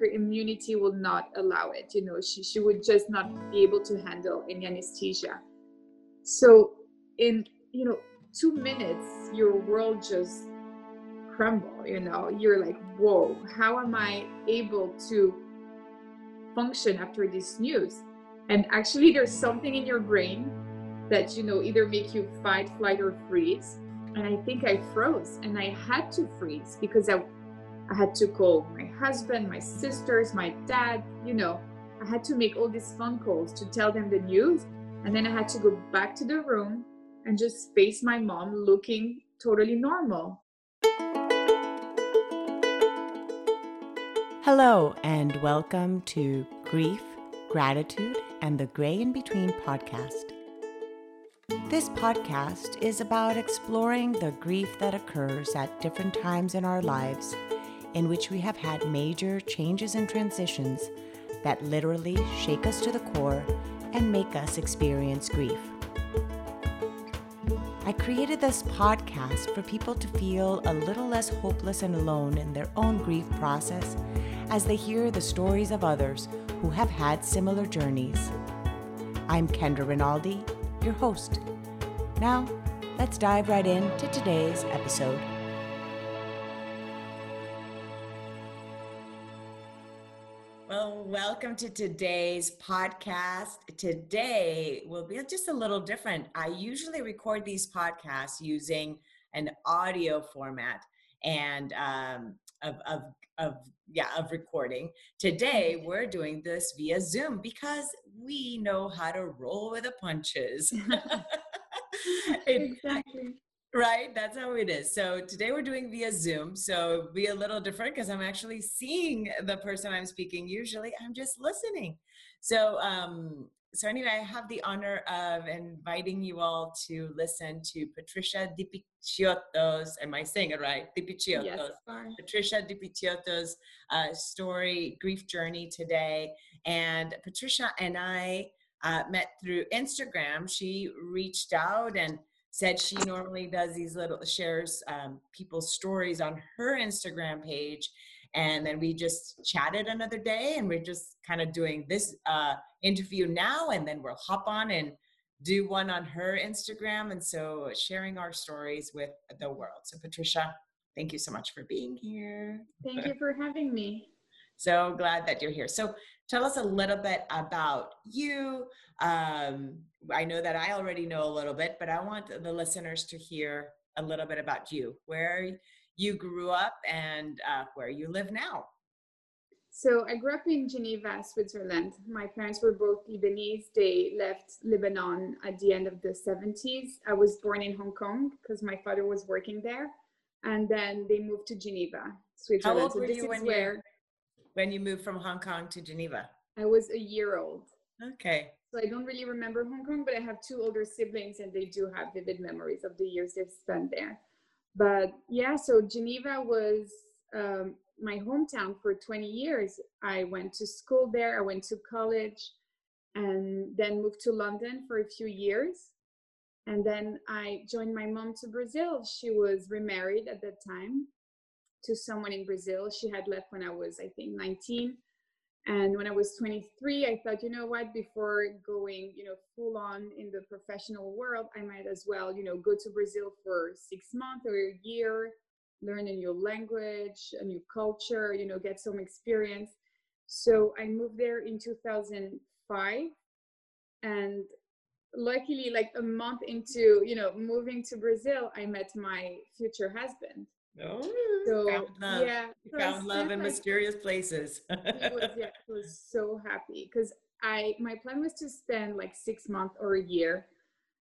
her immunity will not allow it you know she, she would just not be able to handle any anesthesia. So in you know two minutes your world just crumble you know you're like whoa how am i able to function after this news? And actually there's something in your brain that you know either make you fight flight or freeze. And i think i froze and i had to freeze because i i had to call my husband my sisters my dad you know i had to make all these phone calls to tell them the news and then i had to go back to the room and just face my mom looking totally normal Hello, and welcome to Grief, Gratitude, and the Gray in Between podcast. This podcast is about exploring the grief that occurs at different times in our lives in which we have had major changes and transitions that literally shake us to the core and make us experience grief. I created this podcast for people to feel a little less hopeless and alone in their own grief process as they hear the stories of others who have had similar journeys. I'm Kendra Rinaldi, your host. Now, let's dive right into today's episode. Welcome to today's podcast. Today will be just a little different. I usually record these podcasts using an audio format and um, of, of, of yeah of recording today we're doing this via zoom because we know how to roll with the punches exactly right that's how it is so today we're doing via zoom so be a little different because i'm actually seeing the person i'm speaking usually i'm just listening so um so anyway, I have the honor of inviting you all to listen to Patricia Di am I saying it right? Di Yes, Patricia Di uh, story, grief journey today. And Patricia and I uh, met through Instagram. She reached out and said she normally does these little shares um, people's stories on her Instagram page and then we just chatted another day and we're just kind of doing this uh, interview now and then we'll hop on and do one on her instagram and so sharing our stories with the world. So patricia thank you so much for being here. Thank you for having me so glad that you're here so tell us a little bit about you um, i know that i already know a little bit but i want the listeners to hear a little bit about you where you grew up and uh, where you live now. So I grew up in Geneva, Switzerland. My parents were both Lebanese. They left Lebanon at the end of the 70s. I was born in Hong Kong because my father was working there. And then they moved to Geneva, Switzerland. How old so were you when, where when you moved from Hong Kong to Geneva? I was a year old. Okay. So I don't really remember Hong Kong, but I have two older siblings and they do have vivid memories of the years they've spent there but yeah so geneva was um, my hometown for 20 years i went to school there i went to college and then moved to london for a few years and then i joined my mom to brazil she was remarried at that time to someone in brazil she had left when i was i think 19 and when I was 23, I thought, you know what, before going, you know, full on in the professional world, I might as well, you know, go to Brazil for six months or a year, learn a new language, a new culture, you know, get some experience. So I moved there in 2005. And luckily, like a month into, you know, moving to Brazil, I met my future husband. Oh, so, found love. Yeah, you found love in mysterious places. he was, yeah, he was so happy because I my plan was to spend like six months or a year,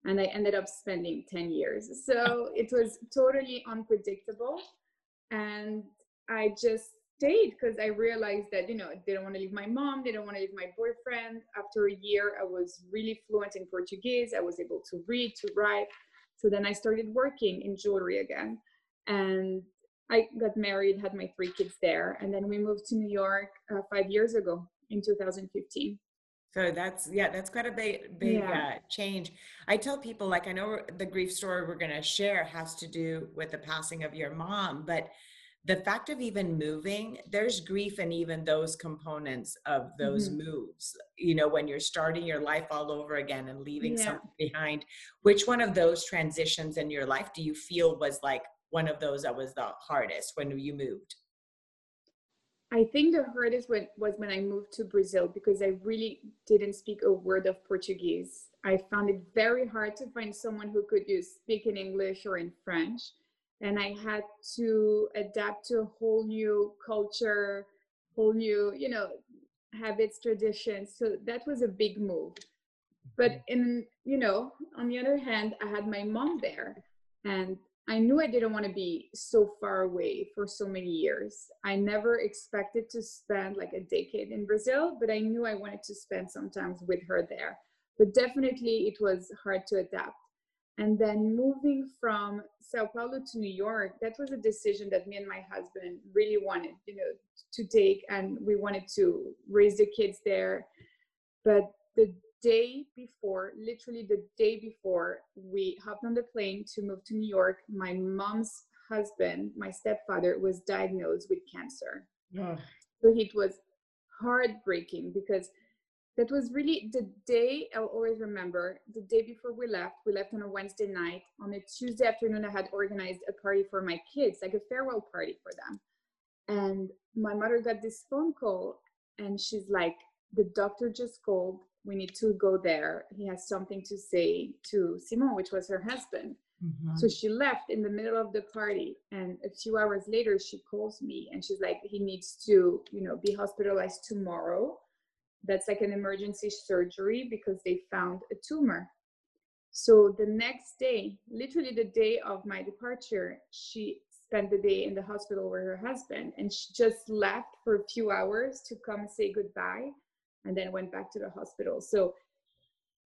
and I ended up spending ten years. So it was totally unpredictable, and I just stayed because I realized that you know they don't want to leave my mom, they don't want to leave my boyfriend. After a year, I was really fluent in Portuguese. I was able to read, to write. So then I started working in jewelry again and I got married, had my three kids there, and then we moved to New York uh, five years ago in 2015. So that's yeah, that's quite a big big yeah. uh, change. I tell people like I know the grief story we're going to share has to do with the passing of your mom, but the fact of even moving there's grief in even those components of those mm-hmm. moves you know when you're starting your life all over again and leaving yeah. something behind which one of those transitions in your life do you feel was like one of those that was the hardest when you moved I think the hardest was when I moved to Brazil because I really didn't speak a word of Portuguese. I found it very hard to find someone who could use speak in English or in French and I had to adapt to a whole new culture, whole new, you know, habits, traditions. So that was a big move. But mm-hmm. in, you know, on the other hand, I had my mom there and I knew I didn't want to be so far away for so many years. I never expected to spend like a decade in Brazil, but I knew I wanted to spend sometimes with her there. But definitely it was hard to adapt. And then moving from Sao Paulo to New York, that was a decision that me and my husband really wanted, you know, to take, and we wanted to raise the kids there. But the day before, literally the day before we hopped on the plane to move to New York, my mom's husband, my stepfather, was diagnosed with cancer. So it was heartbreaking because that was really the day I'll always remember. The day before we left, we left on a Wednesday night. On a Tuesday afternoon, I had organized a party for my kids, like a farewell party for them. And my mother got this phone call, and she's like, The doctor just called. We need to go there. He has something to say to Simon, which was her husband. Mm-hmm. So she left in the middle of the party. And a few hours later, she calls me and she's like, He needs to, you know, be hospitalized tomorrow that's like an emergency surgery because they found a tumor. So the next day, literally the day of my departure, she spent the day in the hospital with her husband and she just left for a few hours to come say goodbye and then went back to the hospital. So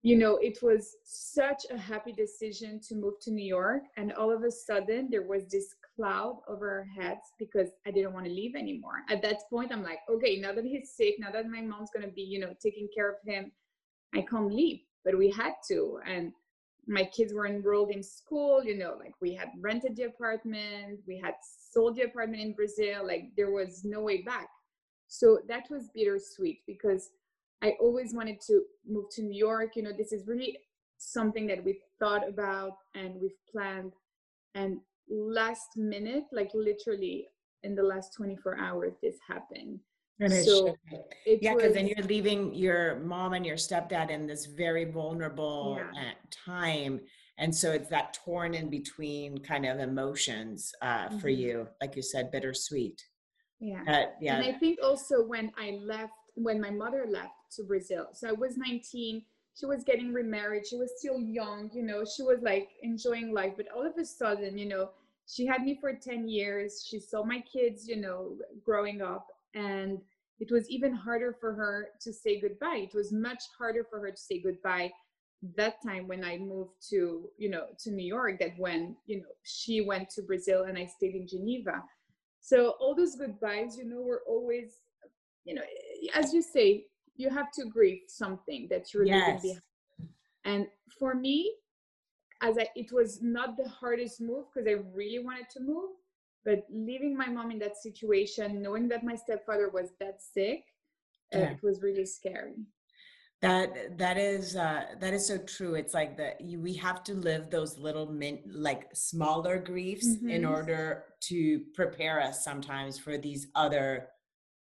you know, it was such a happy decision to move to New York. And all of a sudden, there was this cloud over our heads because I didn't want to leave anymore. At that point, I'm like, okay, now that he's sick, now that my mom's going to be, you know, taking care of him, I can't leave. But we had to. And my kids were enrolled in school, you know, like we had rented the apartment, we had sold the apartment in Brazil, like there was no way back. So that was bittersweet because I always wanted to move to New York. You know, this is really something that we thought about and we've planned. And last minute, like literally in the last 24 hours, this happened. And so yeah, because then you're leaving your mom and your stepdad in this very vulnerable yeah. Time. And so it's that torn in between kind of emotions uh, mm-hmm. for you, like you said, bittersweet. Yeah. Uh, yeah. And I think also when I left, when my mother left, to Brazil. So I was 19. She was getting remarried. She was still young, you know, she was like enjoying life. But all of a sudden, you know, she had me for 10 years. She saw my kids, you know, growing up. And it was even harder for her to say goodbye. It was much harder for her to say goodbye that time when I moved to, you know, to New York, that when, you know, she went to Brazil and I stayed in Geneva. So all those goodbyes, you know, were always, you know, as you say, you have to grieve something that you're yes. leaving behind. And for me, as I, it was not the hardest move because I really wanted to move, but leaving my mom in that situation, knowing that my stepfather was that sick, uh, yeah. uh, it was really scary. That that is uh, that is so true. It's like that we have to live those little min, like smaller griefs mm-hmm. in order to prepare us sometimes for these other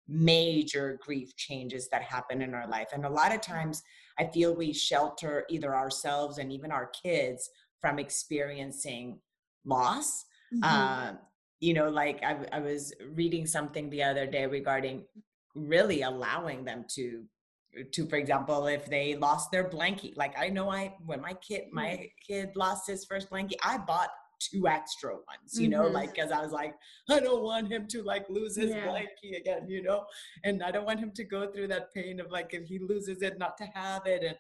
major grief changes that happen in our life. And a lot of times I feel we shelter either ourselves and even our kids from experiencing loss. Mm-hmm. Uh, you know, like I, I was reading something the other day regarding really allowing them to to for example if they lost their blankie like i know i when my kid my mm-hmm. kid lost his first blankie i bought two extra ones, you know, mm-hmm. like because I was like, I don't want him to like lose his yeah. blankie again, you know, and I don't want him to go through that pain of like if he loses it, not to have it, and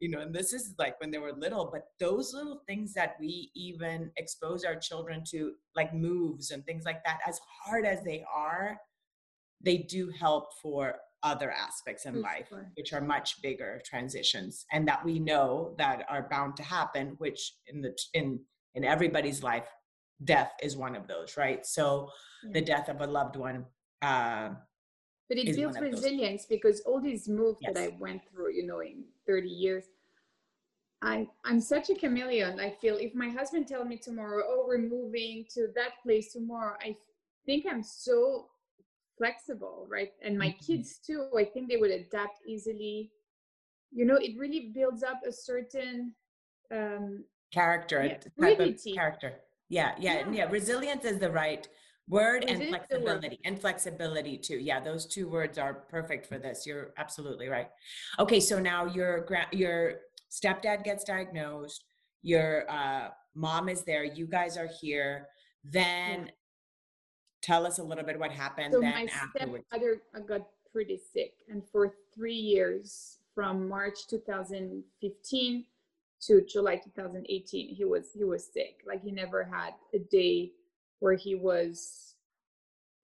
you know, and this is like when they were little, but those little things that we even expose our children to, like moves and things like that, as hard as they are, they do help for other aspects in life which are much bigger transitions and that we know that are bound to happen which in the in in everybody's life death is one of those, right? So Yeah. the death of a loved one. Uh, But it builds one of those. resilience because all these moves that I went through, you know, in 30 years, I I'm such a chameleon. I feel if my husband tell me tomorrow, oh, we're moving to that place tomorrow, I think I'm so flexible, right? And my Mhm. kids too. I think they would adapt easily. You know, it really builds up a certain um, character, Yeah, type of character. Yeah, yeah, yeah, Yeah. Resilience is the right word and is word. flexibility and flexibility too. Yeah, those two words are perfect for this. You're absolutely right. Okay, so now your gra- your stepdad gets diagnosed, your uh, mom is there, you guys are here. Then tell us a little bit what happened So then my afterwards. stepfather got pretty sick, and for three years, from March 2015 to July 2018, he was he was sick. Like he never had a day where he was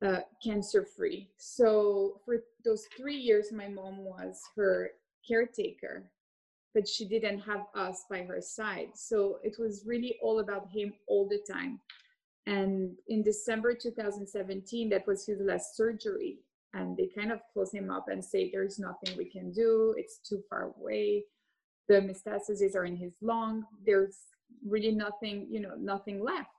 uh, cancer free. So for those three years, my mom was her caretaker, but she didn't have us by her side. So it was really all about him all the time. And in December 2017, that was his last surgery. And they kind of close him up and say, There's nothing we can do. It's too far away. The metastases are in his lung. There's really nothing, you know, nothing left.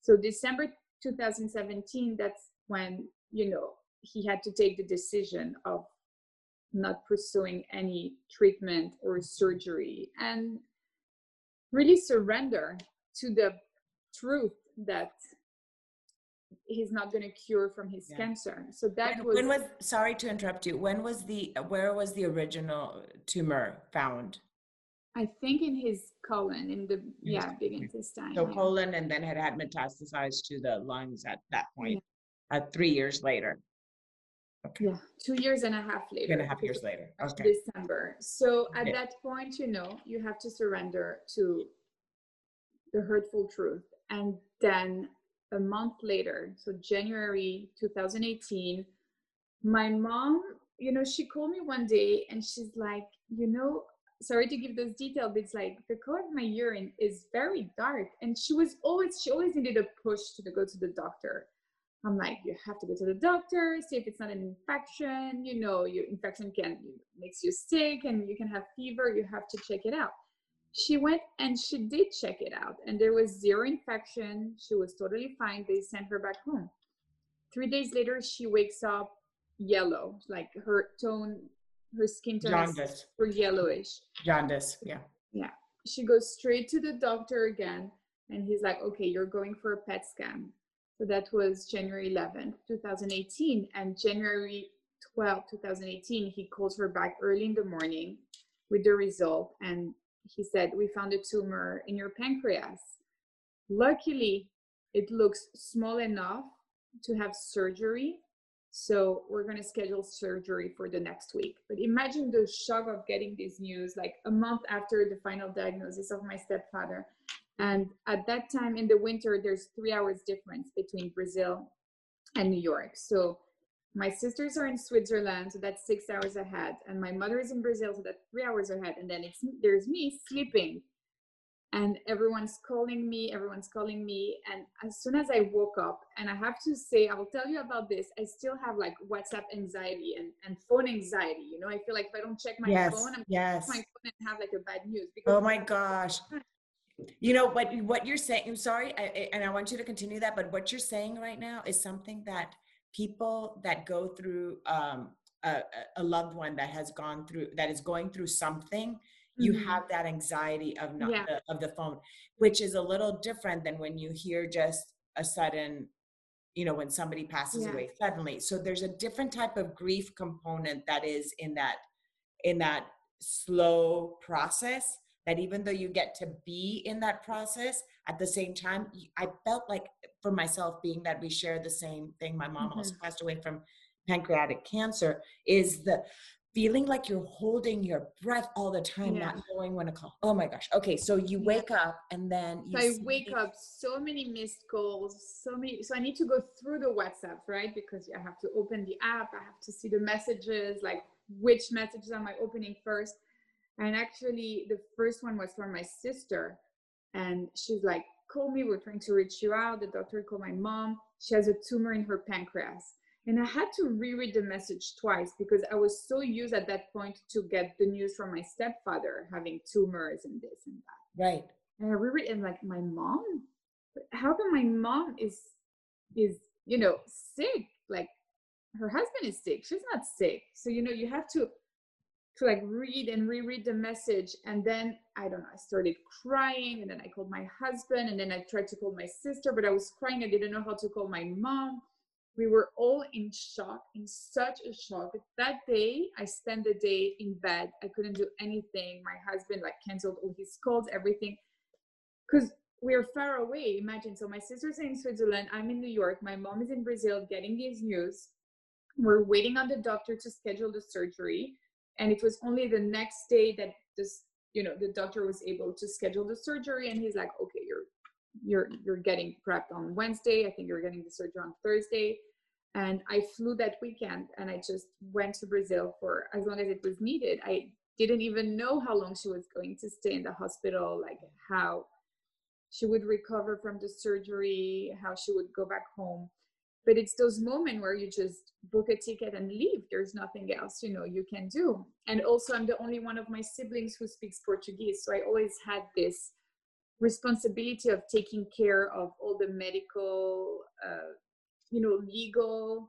So December 2017, that's when, you know, he had to take the decision of not pursuing any treatment or surgery and really surrender to the truth that he's not going to cure from his Yeah. cancer. So that When, was, when was sorry to interrupt you. When was the where was the original tumor found? I think, in his colon, in the yeah big intestine. So yeah. colon and then had had metastasized to the lungs at that point, uh, three years later, Yeah, two years and a half later. two and a half years later. Okay. December. So at Okay. that point, you know, you have to surrender to the hurtful truth. And then a month later, so January 2018, my mom, you know, she called me one day and she's like, you know, sorry to give those details, but it's like the color of my urine is very dark. And she was always, she always needed a push to go to the doctor. I'm like, you have to go to the doctor, see if it's not an infection. You know, your infection can makes you sick and you can have fever. You have to check it out. She went and she did check it out, and there was zero infection. She was totally fine. They sent her back home. Three days later, she wakes up yellow, like her tone, her skin tone is Jaundice. super yellowish Jaundice. Yeah. Yeah. she goes straight to the doctor again and he's like okay you're going for a pet scan so that was january 11th 2018 and january 12th 2018 he calls her back early in the morning with the result and he said we found a tumor in your pancreas luckily it looks small enough to have surgery so we're going to schedule surgery for the next week. But imagine the shock of getting this news like a month after the final diagnosis of my stepfather. And at that time in the winter, there's three hours difference between Brazil and New York. So my sisters are in Switzerland, so that's six hours ahead, and my mother is in Brazil, so that's three hours ahead. And then it's there's me sleeping and everyone's calling me everyone's calling me and as soon as i woke up and i have to say i will tell you about this i still have like whatsapp anxiety and, and phone anxiety you know i feel like if i don't check my yes. phone i'm yes. my phone and have like a bad news because Oh my gosh. You know what what you're saying, I'm sorry, I, I- and I want you to continue that, but what you're saying right now is something that people that go through um, a- a loved one that has gone through that is going through something, you Mhm. have that anxiety of not Yeah. the, of the phone, which is a little different than when you hear just a sudden, you know, when somebody passes Yeah. away suddenly. So there's a different type of grief component that is in that in that slow process that even though you get to be in that process at the same time i felt like for myself being that we share the same thing my mom also passed away from pancreatic cancer is the feeling like you're holding your breath all the time Yeah. not knowing when to call oh my gosh okay so you Yeah. wake up and then you So I wake up so many missed calls, so many. So I need to go through the WhatsApp, right? Because I have to open the app, I have to see the messages, like which messages am I opening first. And actually, the first one was from my sister, and she's like, called me. We're trying to reach you out. The doctor called my mom. She has a tumor in her pancreas. And I had to reread the message twice because I was so used at that point to get the news from my stepfather having tumors and this and that. Right. And I reread and like my mom, how come my mom is is you know sick? Like her husband is sick. She's not sick. So you know you have to to like read and reread the message and then i don't know i started crying and then i called my husband and then i tried to call my sister but i was crying i didn't know how to call my mom we were all in shock in such a shock. That day i spent the day in bed. I couldn't do anything. My husband like canceled all his calls everything. Because we're far away imagine. So my sister's in switzerland. I'm in new york. My mom is in brazil getting these news. We're waiting on the doctor to schedule the surgery and it was only the next day that this you know the doctor was able to schedule the surgery and he's like okay you're you're you're getting prepped on wednesday. I think you're getting the surgery on thursday and i flew that weekend and i just went to brazil for as long as it was needed. I didn't even know how long she was going to stay in the hospital like how she would recover from the surgery how she would go back home. But it's those moments where you just book a ticket and leave. There's nothing else you know you can do. And also i'm the only one of my siblings who speaks portuguese so i always had this responsibility of taking care of all the medical uh, you know legal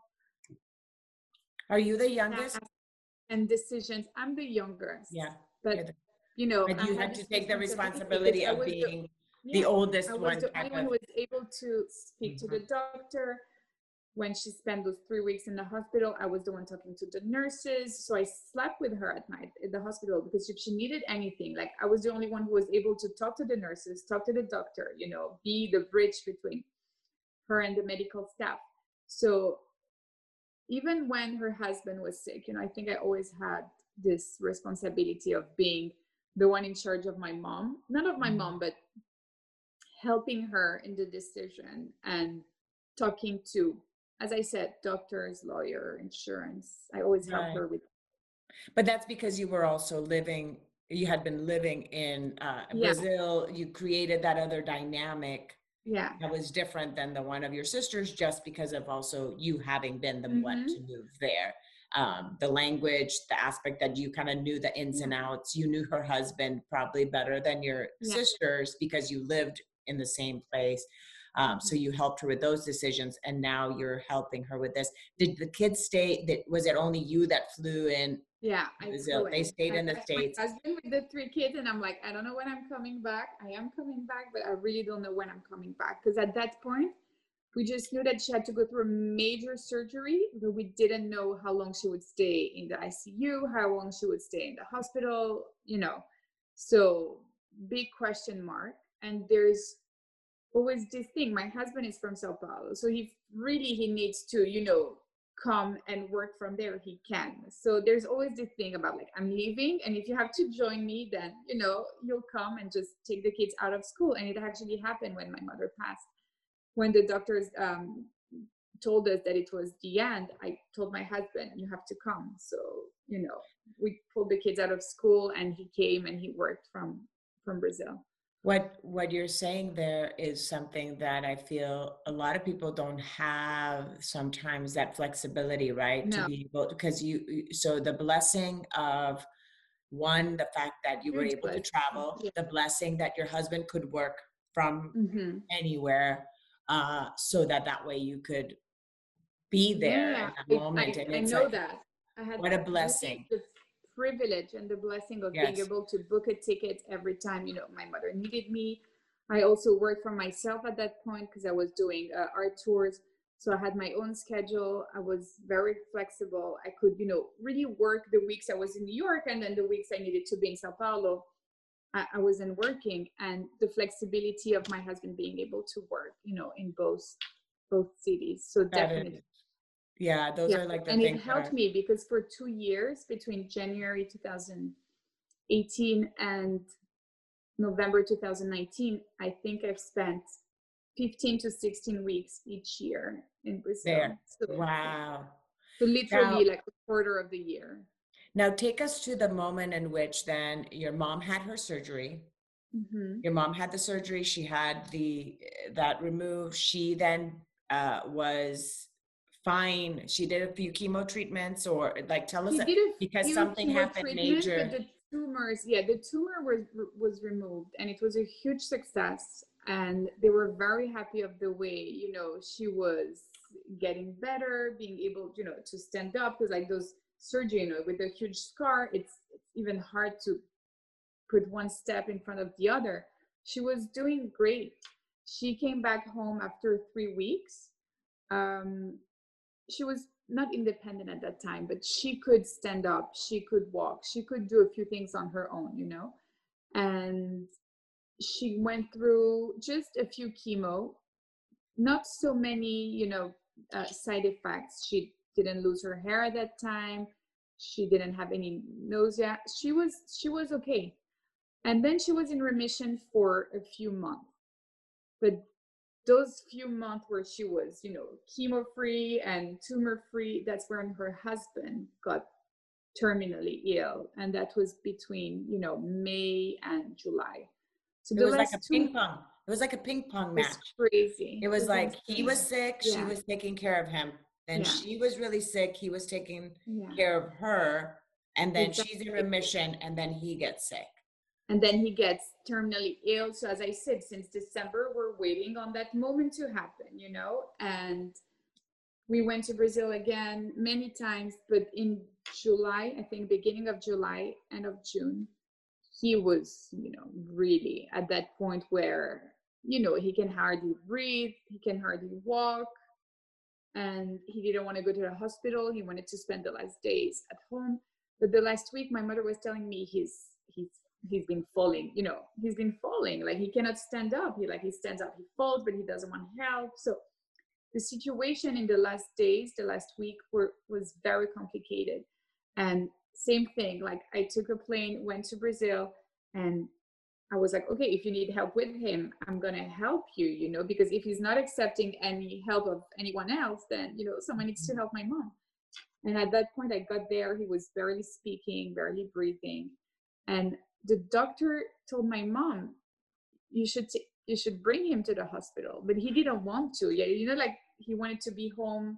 are you the youngest and decisions i'm the youngest yeah but the, you know but you had to take the responsibility of being the, yeah, the oldest I was one the only one who was able to speak mm-hmm. to the mm-hmm. doctor when she spent those three weeks in the hospital, I was the one talking to the nurses. So I slept with her at night in the hospital because if she needed anything, like I was the only one who was able to talk to the nurses, talk to the doctor, you know, be the bridge between her and the medical staff. So even when her husband was sick, you know, I think I always had this responsibility of being the one in charge of my mom, not of my mm-hmm. mom, but helping her in the decision and talking to as I said, doctors, lawyer, insurance. I always help right. her with. But that's because you were also living. You had been living in uh, yeah. Brazil. You created that other dynamic. Yeah, that was different than the one of your sisters, just because of also you having been the mm-hmm. one to move there. Um, the language, the aspect that you kind of knew the ins and outs. You knew her husband probably better than your yeah. sisters because you lived in the same place. Um, so you helped her with those decisions, and now you're helping her with this. Did the kids stay? That was it only you that flew in? Yeah, I Brazil? Uh, they stayed I, in the I, states. My husband with the three kids, and I'm like, I don't know when I'm coming back. I am coming back, but I really don't know when I'm coming back because at that point, we just knew that she had to go through a major surgery, but we didn't know how long she would stay in the ICU, how long she would stay in the hospital, you know. So big question mark. And there's always this thing my husband is from sao paulo so he really he needs to you know come and work from there he can. So there's always this thing about like i'm leaving and if you have to join me then you know you'll come and just take the kids out of school. And it actually happened when my mother passed. When the doctors um, told us that it was the end i told my husband you have to come. So you know we pulled the kids out of school and he came and he worked from from brazil what what you're saying there is something that I feel a lot of people don't have sometimes that flexibility, right? No. To be able because you so the blessing of one, the fact that you were able to travel, yeah. the blessing that your husband could work from mm-hmm. anywhere, uh, so that that way you could be there yeah, in that moment. I, and I know like, that. I had what a blessing privilege and the blessing of yes. being able to book a ticket every time you know my mother needed me. I also worked for myself at that point because i was doing uh, art tours. So i had my own schedule. I was very flexible. I could you know really work the weeks i was in new york and then the weeks i needed to be in sao paulo. I, I wasn't working. And the flexibility of my husband being able to work you know in both both cities. So that definitely yeah those yeah. are like the and it helped me because for two years between january 2018 and november 2019 i think i've spent 15 to 16 weeks each year in brazil. So, wow so literally now, like a quarter of the year now take us to the moment in which then your mom had her surgery Mhm. Your mom had the surgery. She had the that removed. She then uh, was fine. She did a few chemo treatments, or like tell us a because something happened major. The tumors, yeah, the tumor was was removed, and it was a huge success. And they were very happy of the way you know she was getting better, being able, you know, to stand up because like those surgery, you know, with a huge scar, it's, it's even hard to put one step in front of the other. She was doing great. She came back home after three weeks. Um, she was not independent at that time, but she could stand up, she could walk, she could do a few things on her own, you know. And she went through just a few chemo, not so many, you know, uh, side effects. She didn't lose her hair at that time. She didn't have any nausea. She was she was okay. And then she was in remission for a few months. But those few months where she was, you know, chemo free and tumor free, that's when her husband got terminally ill. And that was between, you know, May and July. So it was like a ping pong. It was like a ping pong match. crazy. It was like he was sick, yeah. she was taking care of him. Then Yeah. she was really sick, he was taking yeah. care of her. And then she's in remission, and then he gets sick. And then he gets terminally ill. So as i said since december we're waiting on that moment to happen you know? And we went to brazil again many times but in july i think beginning of july end of june he was you know really at that point where you know he can hardly breathe he can hardly walk and he didn't want to go to the hospital. He wanted to spend the last days at home. But the last week my mother was telling me he's he's he's been falling you know he's been falling. Like he cannot stand up. He like he stands up he falls but he doesn't want help. So the situation in the last days the last week were was very complicated. And same thing like i took a plane went to brazil and i was like okay if you need help with him i'm gonna help you you know because if he's not accepting any help of anyone else then you know someone needs to mm-hmm. help my mom. And at that point i got there he was barely speaking barely breathing. And the doctor told my mom you should t- you should bring him to the hospital but he didn't want to yeah you know like he wanted to be home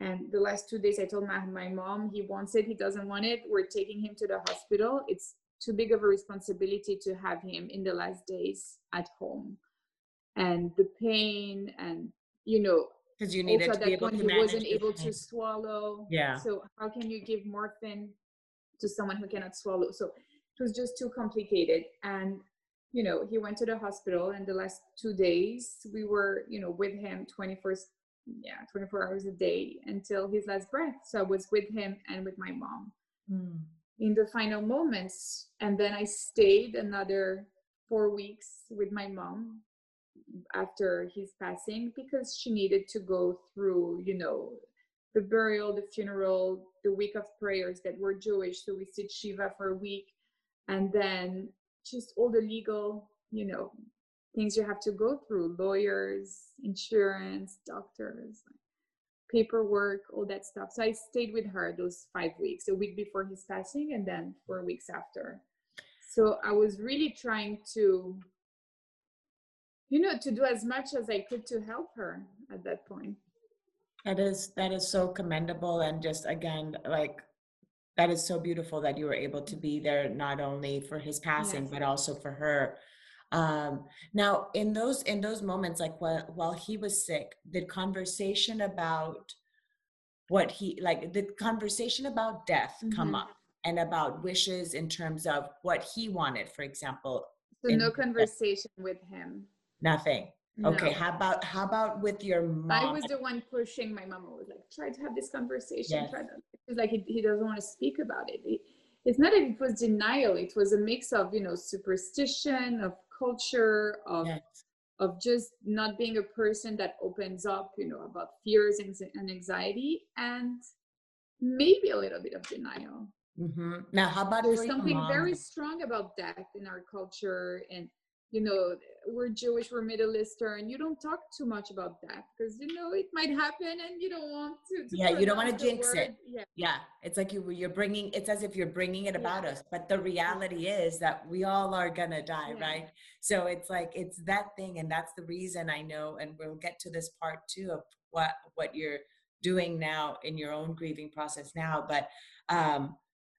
and the last two days i told my, my mom he wants it he doesn't want it we're taking him to the hospital it's too big of a responsibility to have him in the last days at home and the pain and you know Because you needed also to at be that able point to he wasn't able pain. to swallow Yeah. so how can you give morphine to someone who cannot swallow so it was just too complicated. And you know he went to the hospital and the last two days we were you know with him 24 yeah 24 hours a day until his last breath. So i was with him and with my mom. Mm. in the final moments and then i stayed another four weeks with my mom after his passing because she needed to go through you know the burial the funeral the week of prayers that were jewish. So we did shiva for a week and then just all the legal you know things you have to go through lawyers insurance doctors paperwork all that stuff. So i stayed with her those five weeks a week before his passing and then four weeks after. So i was really trying to you know to do as much as i could to help her at that point. That is that is so commendable and just again like that is so beautiful that you were able to be there not only for his passing Yes. but also for her. Um now in those in those moments like while while he was sick, did conversation about what he like the conversation about death come Mhm. up and about wishes in terms of what he wanted, for example, so no conversation with him nothing. Okay, No. how about how about with your mom? I was the one pushing my mom. I was like, try to have this conversation. Yes. Try to. It's like he, he doesn't want to speak about it. It- It's not that it was denial. It was a mix of you know superstition, of culture, of Yes. of just not being a person that opens up, you know, about fears and and anxiety, and maybe a little bit of denial. hmm Now, how about There's something mom? very strong about death in our culture, and you know, we're Jewish, we're Middle Eastern. You don't talk too much about that because you know it might happen, and you don't want to. to Yeah, you don't pronounce the jinx it. Yeah. yeah it's like you you're bringing it's as if you're bringing it about Yeah. us but the reality is that we all are gonna die Yeah. right so it's like it's that thing and that's the reason i know and we'll get to this part too of what what you're doing now in your own grieving process now but um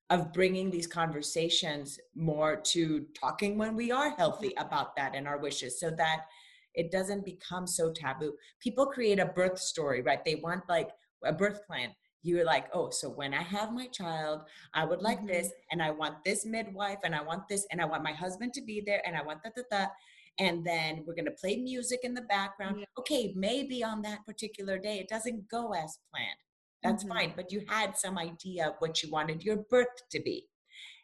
of bringing these conversations more to talking when we are healthy about that and our wishes so that it doesn't become so taboo. People create a birth story right? They want like a birth plan. You're like oh so when i have my child i would like Mhm. this and i want this midwife and i want this and i want my husband to be there and i want that that that and then we're going to play music in the background. Yeah. okay maybe on that particular day it doesn't go as planned that's Mhm. fine but you had some idea of what you wanted your birth to be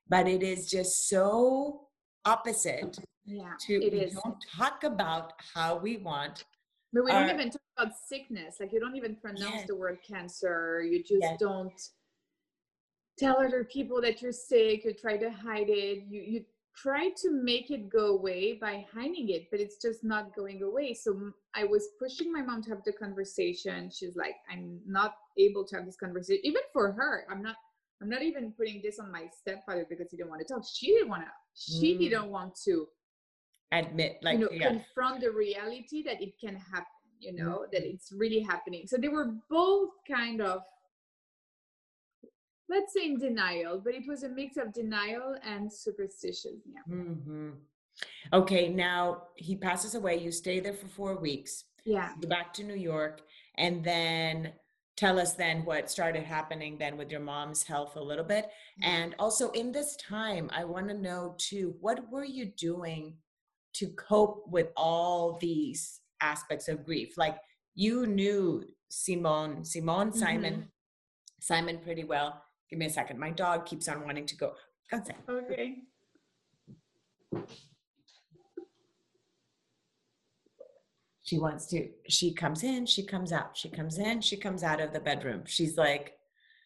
but it is just so opposite Yeah. to It we is. don't talk about how we want But we don't even talk about sickness. Like you don't even pronounce Yes. the word cancer. You just Yes. don't tell other people that you're sick. You try to hide it. You you try to make it go away by hiding it, but it's just not going away. So I was pushing my mom to have the conversation. She's like, I'm not able to have this conversation. Even for her, I'm not. I'm not even putting this on my stepfather because he didn't want to talk. She didn't want to. She Mm. didn't want to admit like you know yeah confront the reality that it can happen you Mm-hmm. know that it's really happening so they were both kind of let's say in denial but it was a mix of denial and superstition yeah hmm Okay, now he passes away. You stay there for four weeks. yeah Go back to New York, and then tell us then what started happening then with your mom's health a little bit. And also in this time, I want to know too, what were you doing to cope with all these aspects of grief? Like you knew Simone, Simone, Simon, Simon pretty well. Give me a second. My dog keeps on wanting to go. Go on, Simon. okay she wants to she comes in she comes out she comes in she comes out of the bedroom she's like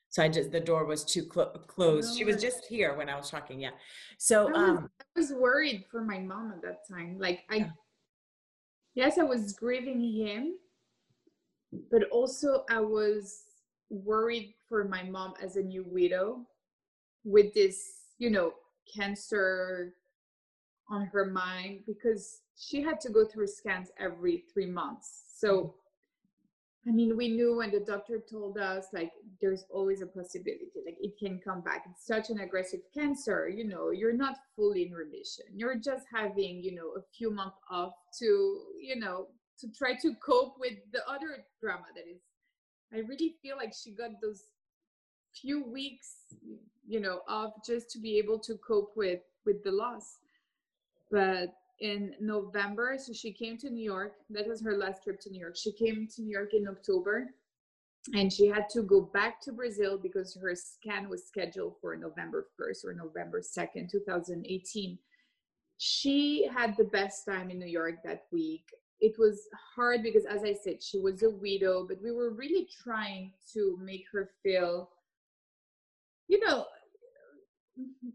so i just the door was too clo- closed she was just here when i was talking yeah so I was, um I was worried for my mom at that time like i Yeah. yes i was grieving him but also i was worried for my mom as a new widow with this you know cancer on her mind because she had to go through scans every three months. So mm-hmm. i mean we knew when the doctor told us like there's always a possibility like it can come back. It's such an aggressive cancer you know you're not fully in remission. You're just having you know a few months off to you know to try to cope with the other drama that is i really feel like she got those few weeks you know off just to be able to cope with with the loss. But in november so she came to new york. That was her last trip to new york. She came to new york in october and she had to go back to brazil because her scan was scheduled for november 1st or november 2nd 2018 she had the best time in new york that week it was hard because as i said she was a widow but we were really trying to make her feel you know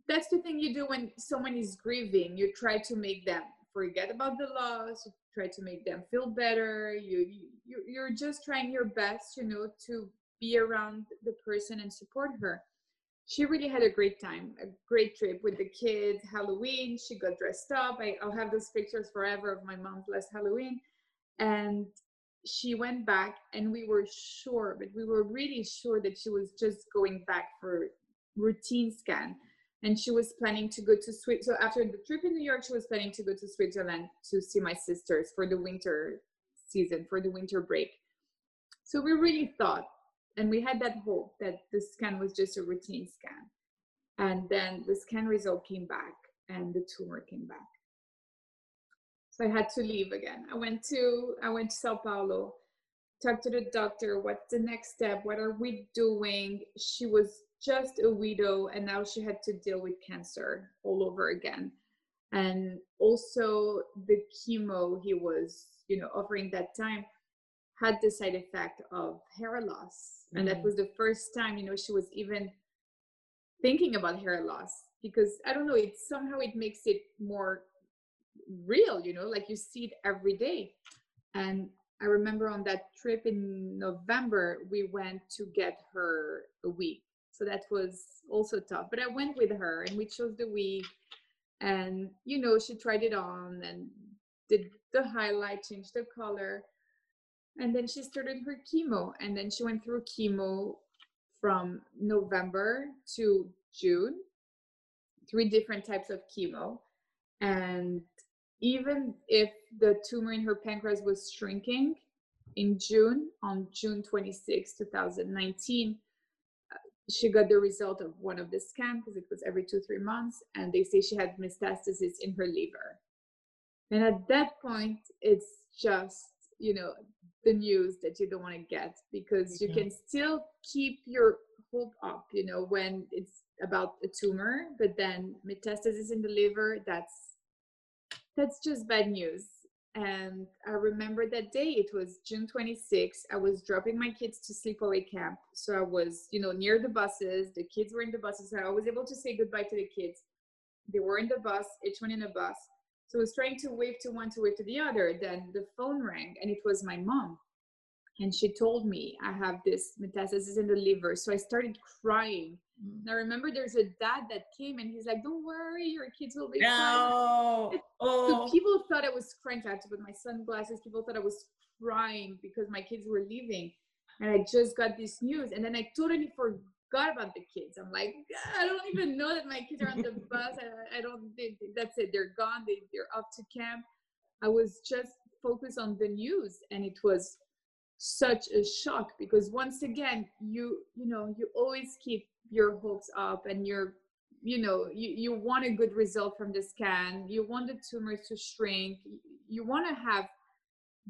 that's the thing you do when someone is grieving. You try to make them forget about the loss you try to make them feel better you, you you're just trying your best you know to be around the person and support her she really had a great time a great trip with the kids halloween she got dressed up I, i'll have those pictures forever of my mom's last halloween and she went back and we were sure but we were really sure that she was just going back for routine scan and she was planning to go to Switzerland. So after the trip in New York, she was planning to go to Switzerland to see my sisters for the winter season, for the winter break. So we really thought, and we had that hope that the scan was just a routine scan. And then the scan result came back and the tumor came back. So I had to leave again. I went to I went to Sao Paulo, talked to the doctor, what's the next step? What are we doing? She was just a widow and now she had to deal with cancer all over again and also the chemo he was you know offering that time had the side effect of hair loss and that Mm. was the first time you know she was even thinking about hair loss because i don't know it somehow it makes it more real you know like you see it every day and i remember on that trip in november we went to get her a wig So that was also tough. But I went with her and we chose the wig and you know, she tried it on and did the highlight, changed the color. And then she started her chemo and then she went through chemo from November to June, three different types of chemo. And even if the tumor in her pancreas was shrinking in June, on June 26, 2019, uh, she got the result of one of the scans because it was every two, three months. And they say she had metastasis in her liver. And at that point, it's just, you know, the news that you don't want to get because you mm-hmm. can still keep your hope up, you know, when it's about a tumor, but then metastasis in the liver, that's that's just bad news. And I remember that day, it was June 26. I was dropping my kids to sleepaway camp. So I was, you know, near the buses. The kids were in the buses. So I was able to say goodbye to the kids. They were in the bus, each one in a bus. So I was trying to wave to one, to wave to the other. Then the phone rang and it was my mom. And she told me I have this metastasis in the liver. So I started crying. Mm. And I remember there's a dad that came and he's like, Don't worry, your kids will be no. fine. Oh. So people thought I was crying. I had to put my sunglasses. People thought I was crying because my kids were leaving. And I just got this news. And then I totally forgot about the kids. I'm like, I don't even know that my kids are on the bus. I, I don't, they, that's it. They're gone. They, they're off to camp. I was just focused on the news. And it was such a shock because once again, you, you know, you always keep your hopes up and you're you know you, you want a good result from the scan you want the tumor to shrink you want to have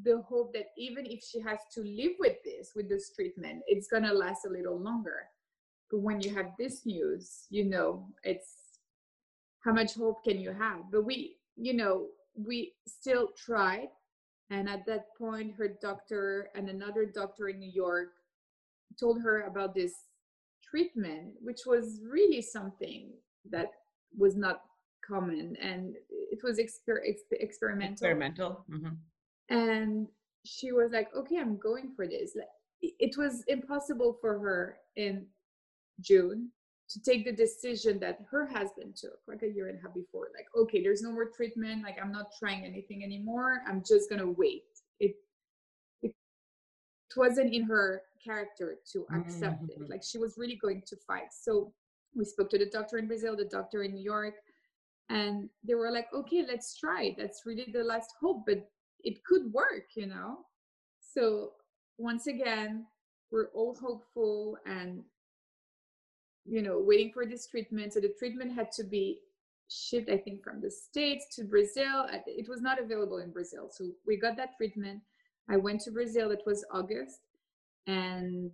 the hope that even if she has to live with this with this treatment it's going to last a little longer but when you have this news you know it's how much hope can you have but we you know we still tried and at that point her doctor and another doctor in new york told her about this treatment, which was really something that was not common and it was exper- exp- experimental. Experimental. Mm-hmm. And she was like, okay, I'm going for this. Like, it was impossible for her in June to take the decision that her husband took like a year and a half before like okay there's no more treatment like i'm not trying anything anymore i'm just gonna wait it it wasn't in her character to accept mm-hmm. it. Like she was really going to fight. So we spoke to the doctor in Brazil, the doctor in New York, and they were like, okay, let's try it. That's really the last hope, but it could work, you know? So once again, we're all hopeful and, you know, waiting for this treatment. So the treatment had to be shipped, I think, from the States to Brazil. It was not available in Brazil. So we got that treatment. I went to Brazil, it was August and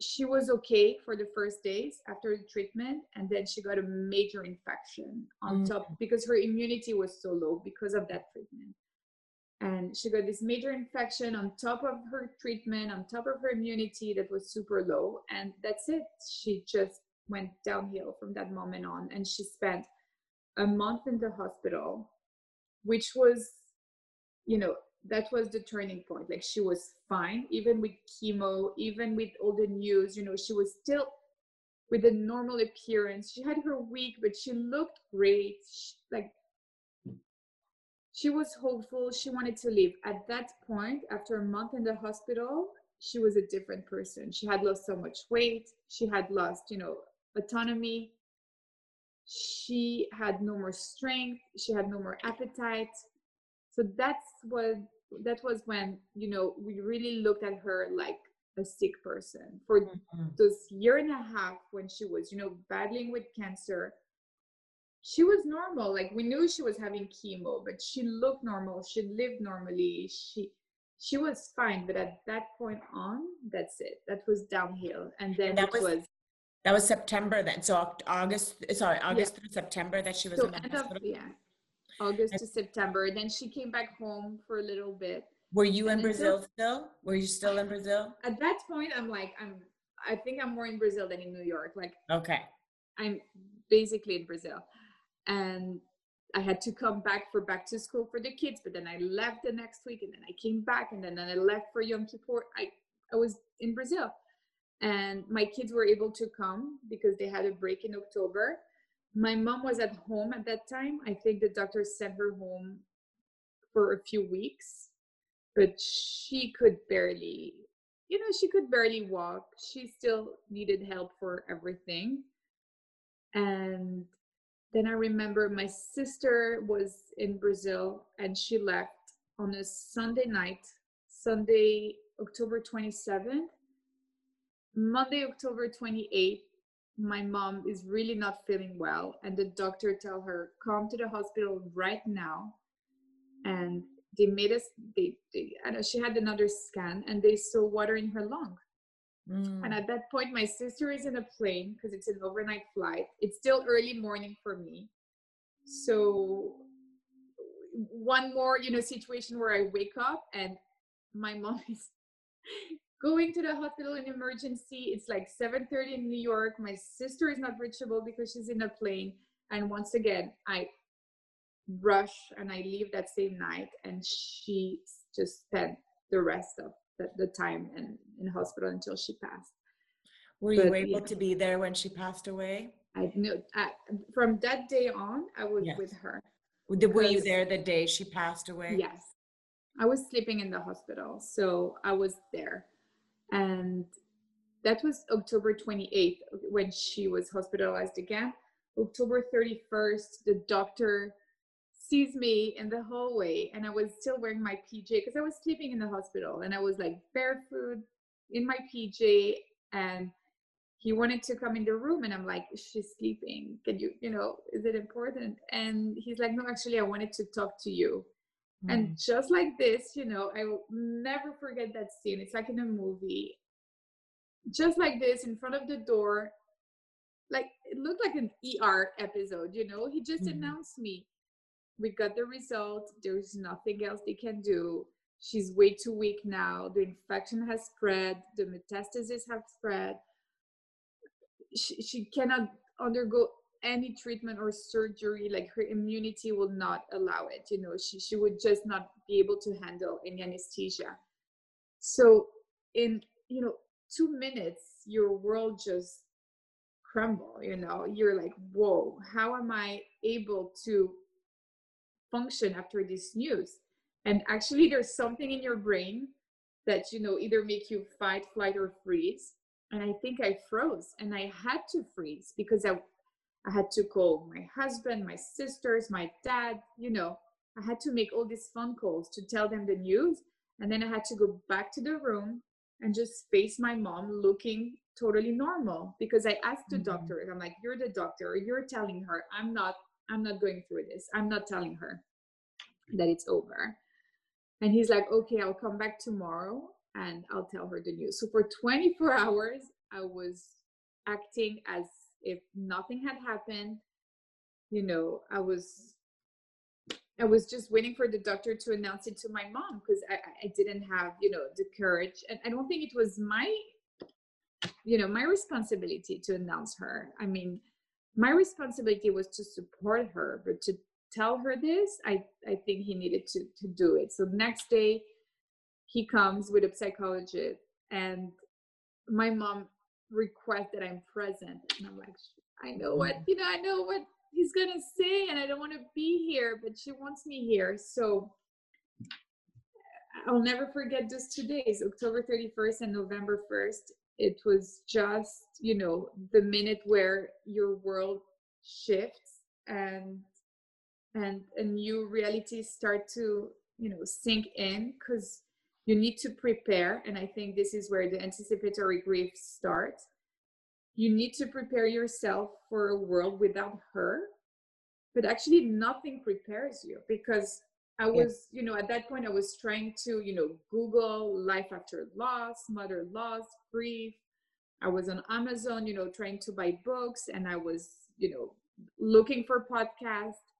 she was okay for the first days after the treatment and then she got a major infection on mm. top because her immunity was so low because of that treatment and she got this major infection on top of her treatment on top of her immunity that was super low and that's it she just went downhill from that moment on and she spent a month in the hospital which was you know that was the turning point. Like she was fine even with chemo even with all the news you know she was still with a normal appearance. She had her week but she looked great. She, like she was hopeful. She wanted to leave. At that point after a month in the hospital she was a different person. She had lost so much weight. She had lost you know autonomy. She had no more strength. She had no more appetite. So that's what that was when you know we really looked at her like a sick person. For mm-hmm. this year and a half when she was you know battling with cancer she was normal. Like we knew she was having chemo but she looked normal. She lived normally. She she was fine. But at that point on that's it. That was downhill. And then and that was, was, that was september then so august sorry august yeah. through september that she was so in the hospital of, yeah August to September. Then she came back home for a little bit. Were you in Brazil still? Were you still in Brazil? At that point, I'm like, I'm. I think I'm more in Brazil than in New York. Like, okay, I'm basically in Brazil, and I had to come back for back to school for the kids. But then I left the next week, and then I came back, and then, then I left for Yom Kippur. I I was in Brazil, and my kids were able to come because they had a break in October. My mom was at home at that time. I think the doctor sent her home for a few weeks, but she could barely, you know, she could barely walk. She still needed help for everything. And then I remember my sister was in Brazil and she left on a Sunday night, Sunday, October 27th. Monday, October 28th, my mom is really not feeling well and the doctor tell her come to the hospital right now. And they made us they, they I know she had another scan and they saw water in her lung. Mm. and at that point my sister is in a plane because it's an overnight flight. It's still early morning for me. So one more you know situation where i wake up and my mom is going to the hospital in emergency. It's like 7.30 in new york. My sister is not reachable because she's in a plane. And once again i rush and i leave that same night. And she just spent the rest of the, the time in, in hospital until she passed. Were you able yeah. to be there when she passed away? I knew I, from that day on i was yes. with her. Were you there the day she passed away? Yes. I was sleeping in the hospital. So i was there and that was October 28th when she was hospitalized again. October 31st, the doctor sees me in the hallway and I was still wearing my PJ because I was sleeping in the hospital and I was like barefoot in my PJ and he wanted to come in the room and I'm like, she's sleeping. Can you, you know, is it important? And he's like, no, actually, I wanted to talk to you. Mm. And just like this, you know, I will never forget that scene. It's like in a movie. Just like this, in front of the door, like it looked like an ER episode, you know. He just mm. announced me. We got the result. There's nothing else they can do. She's way too weak now. The infection has spread. The metastases have spread. She, she cannot undergo any treatment or surgery like her immunity will not allow it you know she, she would just not be able to handle any anesthesia. So in you know two minutes your world just crumble you know? You're like whoa how am i able to function after this news? And actually there's something in your brain that you know either make you fight flight or freeze. And i think i froze and i had to freeze because i I had to call my husband, my sisters, my dad, you know, I had to make all these phone calls to tell them the news. And then I had to go back to the room and just face my mom looking totally normal because I asked the mm-hmm. doctor, I'm like, you're the doctor, you're telling her I'm not, I'm not going through this. I'm not telling her that it's over. And he's like, okay, I'll come back tomorrow and I'll tell her the news. So for 24 hours, I was acting as if nothing had happened you know i was i was just waiting for the doctor to announce it to my mom because I, I didn't have you know the courage and i don't think it was my you know my responsibility to announce her. I mean my responsibility was to support her but to tell her this i i think he needed to to do it. So the next day he comes with a psychologist and my mom request that I'm present. And I'm like, I know what, mm-hmm. you know, I know what he's going to say, and I don't want to be here, but she wants me here. So I'll never forget those two days, October 31st and November 1st. It was just, you know, the minute where your world shifts and and a new reality start to, you know, sink in because you need to prepare and i think this is where the anticipatory grief starts. You need to prepare yourself for a world without her but actually nothing prepares you because i was you know at that point i was trying to you know google life after loss mother loss grief. I was on amazon you know trying to buy books and i was you know looking for podcasts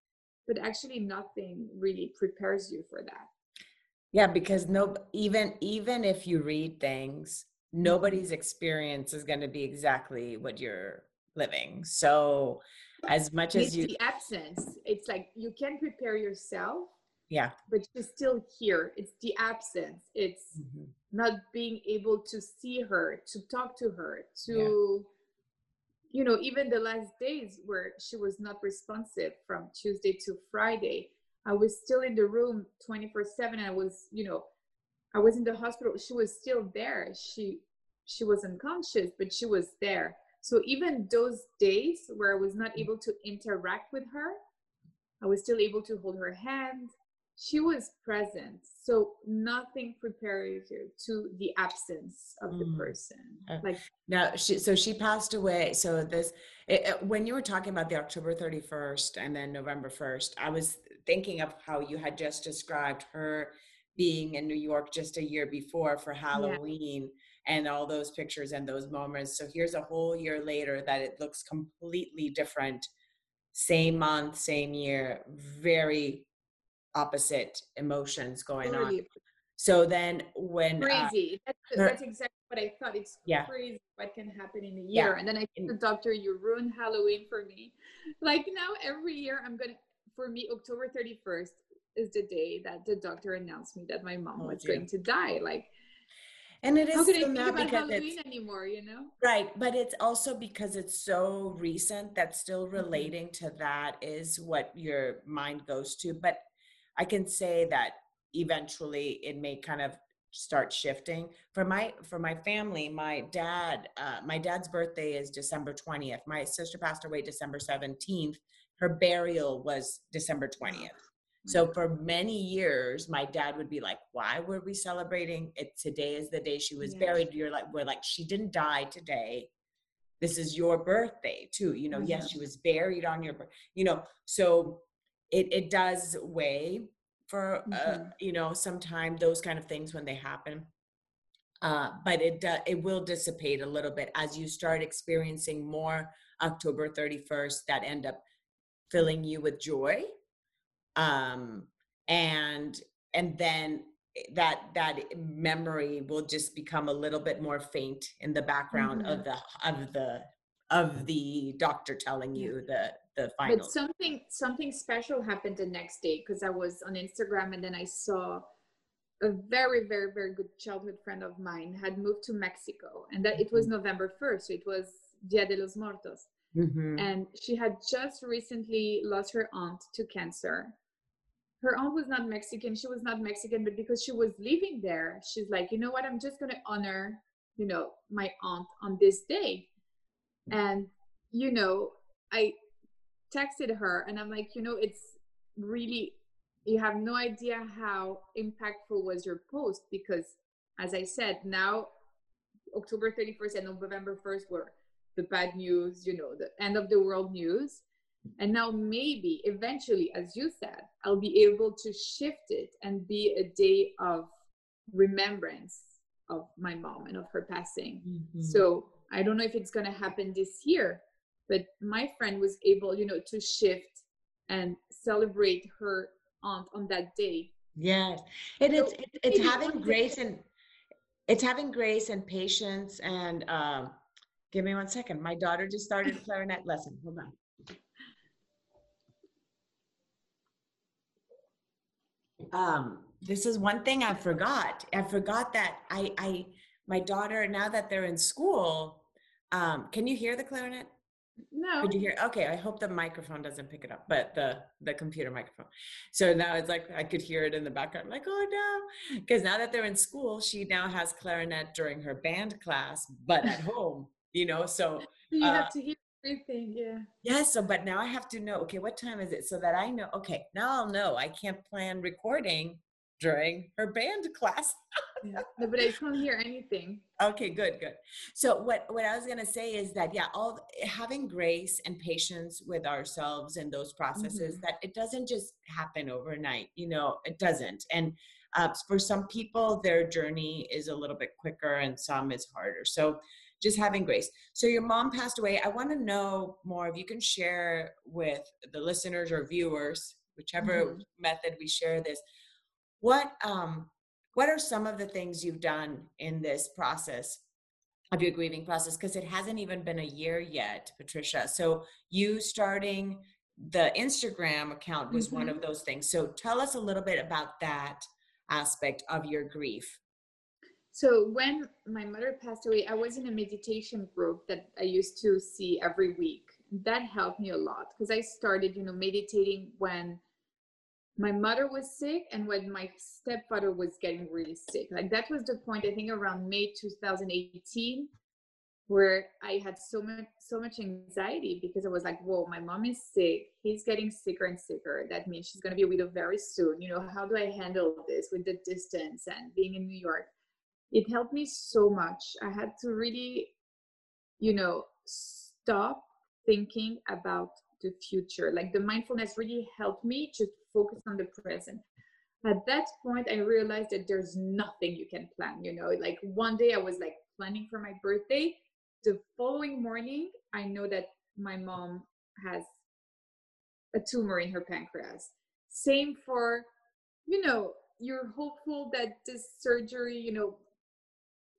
but actually nothing really prepares you for that yeah, because no even even if you read things, mm-hmm. nobody's experience is going to be exactly what you're living. So as much as it's you the absence, it's like you can prepare yourself, Yeah. But she's still here. It's the absence. It's Mhm. not being able to see her, to talk to her, to you know, even the last days where she was not responsive from Tuesday to Friday, I was still in the room 24 7. I was, you know, I was in the hospital. She was still there. She she was unconscious, but she was there. So even those days where I was not able to interact with her, I was still able to hold her hand. She was present. So nothing prepared you to the absence of the Mm. person. Uh, Like Now, she, so she passed away. So this, it, it- when you were talking about the October 31st and then November 1st, I was thinking of how you had just described her being in New York just a year before for Halloween and all those pictures and those moments. So here's a whole year later that it looks completely different. Same month, same year, very opposite emotions going on. So then when, uh, crazy. that's, her- that's exactly what I thought. It's Yeah. crazy what can happen in a year. Yeah. And then I told the doctor, you ruined Halloween for me. Like now, every year, I'm going to, for me, October 31st is the day that the doctor announced me that my mom Oh, was dear. going to die. Like, and it is how could I think about Halloween anymore, you know? Right, but it's also because it's so recent that still Mm-hmm. relating to that is what your mind goes to. But I can say that eventually it may kind of start shifting. For my for my family, my dad, uh, my dad's birthday is December 20th. My sister passed away December 17th. Her burial was December 20th. So for many years, my dad would be like, "Why were we celebrating? It today is the day she was Yeah. buried." You're like, "We're like, she didn't die today. This is your birthday too. You know, yes, Mhm. she was buried on your, you know. So it it does weigh for uh, Mhm. you know sometime those kind of things when they happen. Uh, but it do, it will dissipate a little bit as you start experiencing more October 31st that end up filling you with joy um and and then eh, that that memory will just become a little bit more faint in the background of the of the of the doctor telling you the the final. But something something special happened the next day because I was on Instagram and then I saw a very very very good childhood friend of mine had moved to Mexico and that it was November 1st so it was Dia de los Muertos Mhm. and she had just recently lost her aunt to cancer. Her aunt was not Mexican, she was not Mexican but because she was living there she's like, "You know what? I'm just going to honor, you know, my aunt on this day." And you know, I texted her and I'm like, you know, it's really, you have no idea how impactful was your post because, as I said, now October 31st and November 1st were the bad news, you know, the end of the world news. And now maybe eventually, as you said, I'll be able to shift it and be a day of remembrance of my mom and of her passing. Mhm. So I don't know if it's going to happen this year, but my friend was able, you know, to shift and celebrate her aunt on that day. yes and it's So it's, it's maybe having grace and it's having grace and patience and um give me one second. My daughter just started a clarinet lesson. Hold on. Um this is one thing i forgot. I forgot that i i my daughter now that they're in school um can you hear the clarinet? No, could you hear okay i hope the microphone doesn't pick it up but the the computer microphone. So now it's like i could hear it in the background I'm like oh no. Because now that they're in school she now has clarinet during her band class but at home you know so you uh, have to hear everything. Yeah. Yes, so but now I have to know, okay, what time is it? So that I know, okay, now I'll know I can't plan recording during her band class. yeah. No, but I can't hear anything. Okay, good, good. So what what I was gonna say is that yeah, all having grace and patience with ourselves in those processes Mhm. that it doesn't just happen overnight. You know, it doesn't. And uh, for some people, their journey is a little bit quicker, and some is harder. So just having grace. So your mom passed away. I want to know more. If you can share with the listeners or viewers, whichever Mhm. method we share this, what um what are some of the things you've done in this process of your grieving process because it hasn't even been a year yet patricia so you starting the Instagram account was mm-hmm. one of those things. So tell us a little bit about that aspect of your grief. So when my mother passed away, I was in a meditation group that I used to see every week. That helped me a lot because I started, you know, meditating when my mother was sick and when my stepfather was getting really sick. Like that was the point I think around May 2018 where I had so much so much anxiety because I was like, whoa, my mom is sick. He's getting sicker and sicker. That means she's gonna be a widow very soon. You know, how do I handle this with the distance and being in New York? It helped me so much. I had to really, you know, stop thinking about the future. Like the mindfulness really helped me to focus on the present. At that point, I realized that there's nothing you can plan. You know, like one day I was like planning for my birthday the following morning, I know that my mom has a tumor in her pancreas. Same for, you know, you're hopeful that this surgery, you know,